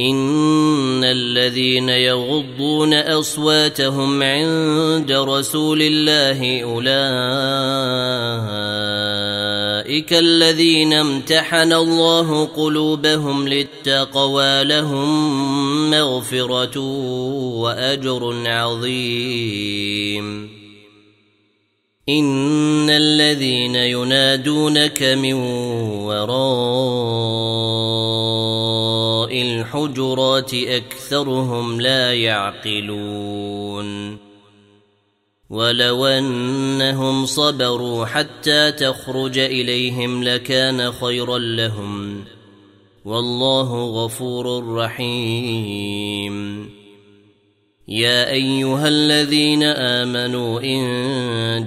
ان الذين يغضون اصواتهم عند رسول الله اولئك الذين امتحن الله قلوبهم للتقوى لهم مغفره واجر عظيم ان الذين ينادونك من وراء الحجرات أكثرهم لا يعقلون ولو أنهم صبروا حتى تخرج إليهم لكان خيرا لهم والله غفور رحيم يا أيها الذين آمنوا إن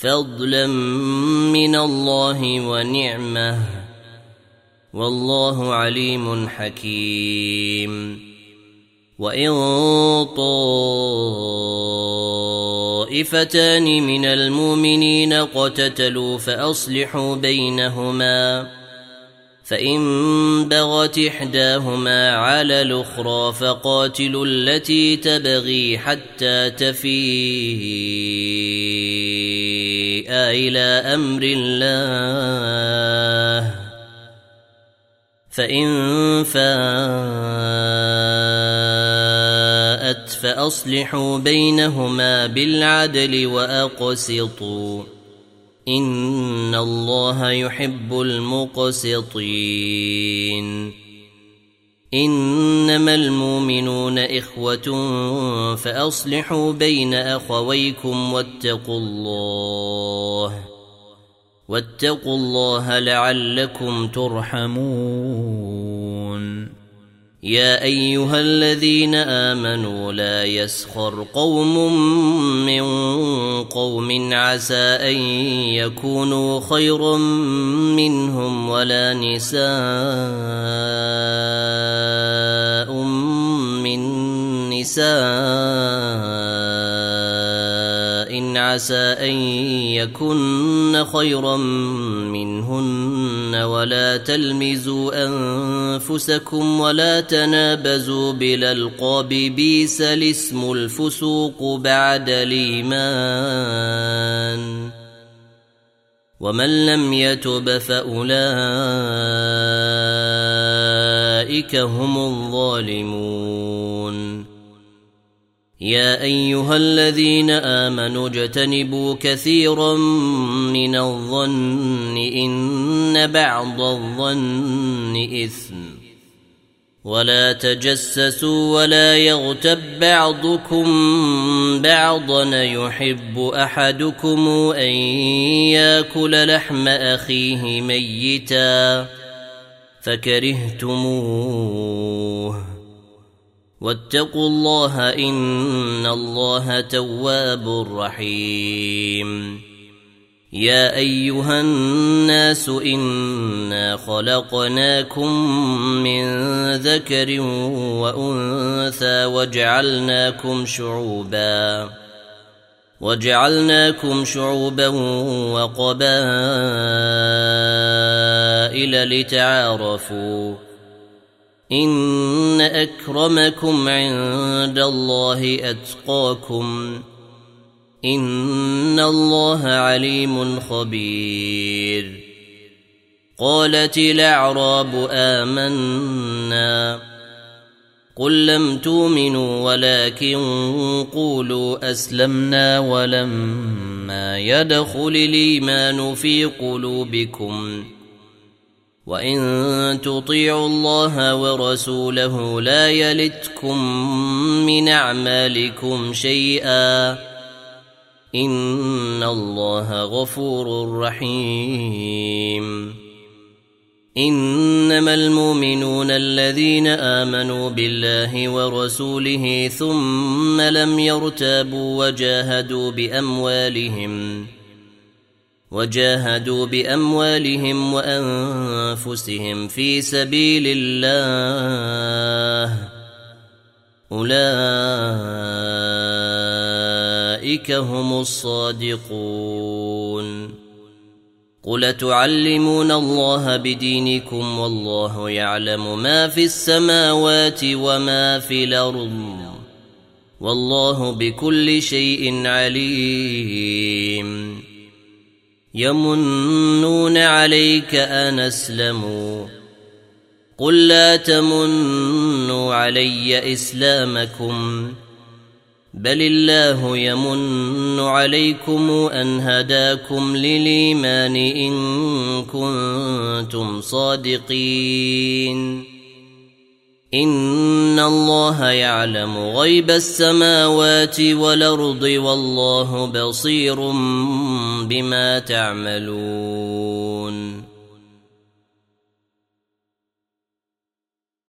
فضلا من الله ونعمة. والله عليم حكيم. وإن طائفتان من المؤمنين اقتتلوا فأصلحوا بينهما. فإن بغت إحداهما على الأخرى فقاتلوا التي تبغي حتى تفيء إلى أمر الله. فإن فاءت فأصلحوا بينهما بالعدل وأقسطوا. إن الله يحب المقسطين. إنما المؤمنون إخوة فأصلحوا بين أخويكم واتقوا الله واتقوا الله لعلكم ترحمون. يا أيها الذين آمنوا لا يسخر قوم من قوم عسى أن يكونوا خيرا منهم ولا نساء نساء عسى أن يكن خيرا منهن ولا تلمزوا أنفسكم ولا تنابزوا بالألقاب بيس الاسم الفسوق بعد الإيمان ومن لم يتب فأولئك هم الظالمون يا أيها الذين آمنوا اجتنبوا كثيرا من الظن إن بعض الظن إثم. ولا تجسسوا ولا يغتب بعضكم بعضا. يحب أحدكم أن يأكل لحم أخيه ميتا. فكرهتموه. واتقوا الله إن الله تواب رحيم. يا أيها الناس إنا خلقناكم من ذكر وأنثى وجعلناكم شعوبا وجعلناكم شعوبا وقبائل لتعارفوا. إن أكرمكم عند الله أتقاكم. إن الله عليم خبير. قالت الأعراب آمنا. قل لم تؤمنوا ولكن قولوا أسلمنا ولما يدخل الإيمان في قلوبكم. وان تطيعوا الله ورسوله لا يلتكم من اعمالكم شيئا ان الله غفور رحيم انما المؤمنون الذين امنوا بالله ورسوله ثم لم يرتابوا وجاهدوا باموالهم وجاهدوا بأموالهم وأنفسهم في سبيل الله. أولئك هم الصادقون. قل تعلمون الله بدينكم والله يعلم ما في السماوات وما في الأرض. والله بكل شيء عليم. يمنون عليك ان اسلموا قل لا تمنوا علي إسلامكم. بل الله يمن عليكم أن هداكم للإيمان إن كنتم صادقين. ان الله يعلم غيب السماوات والارض والله بصير بما تعملون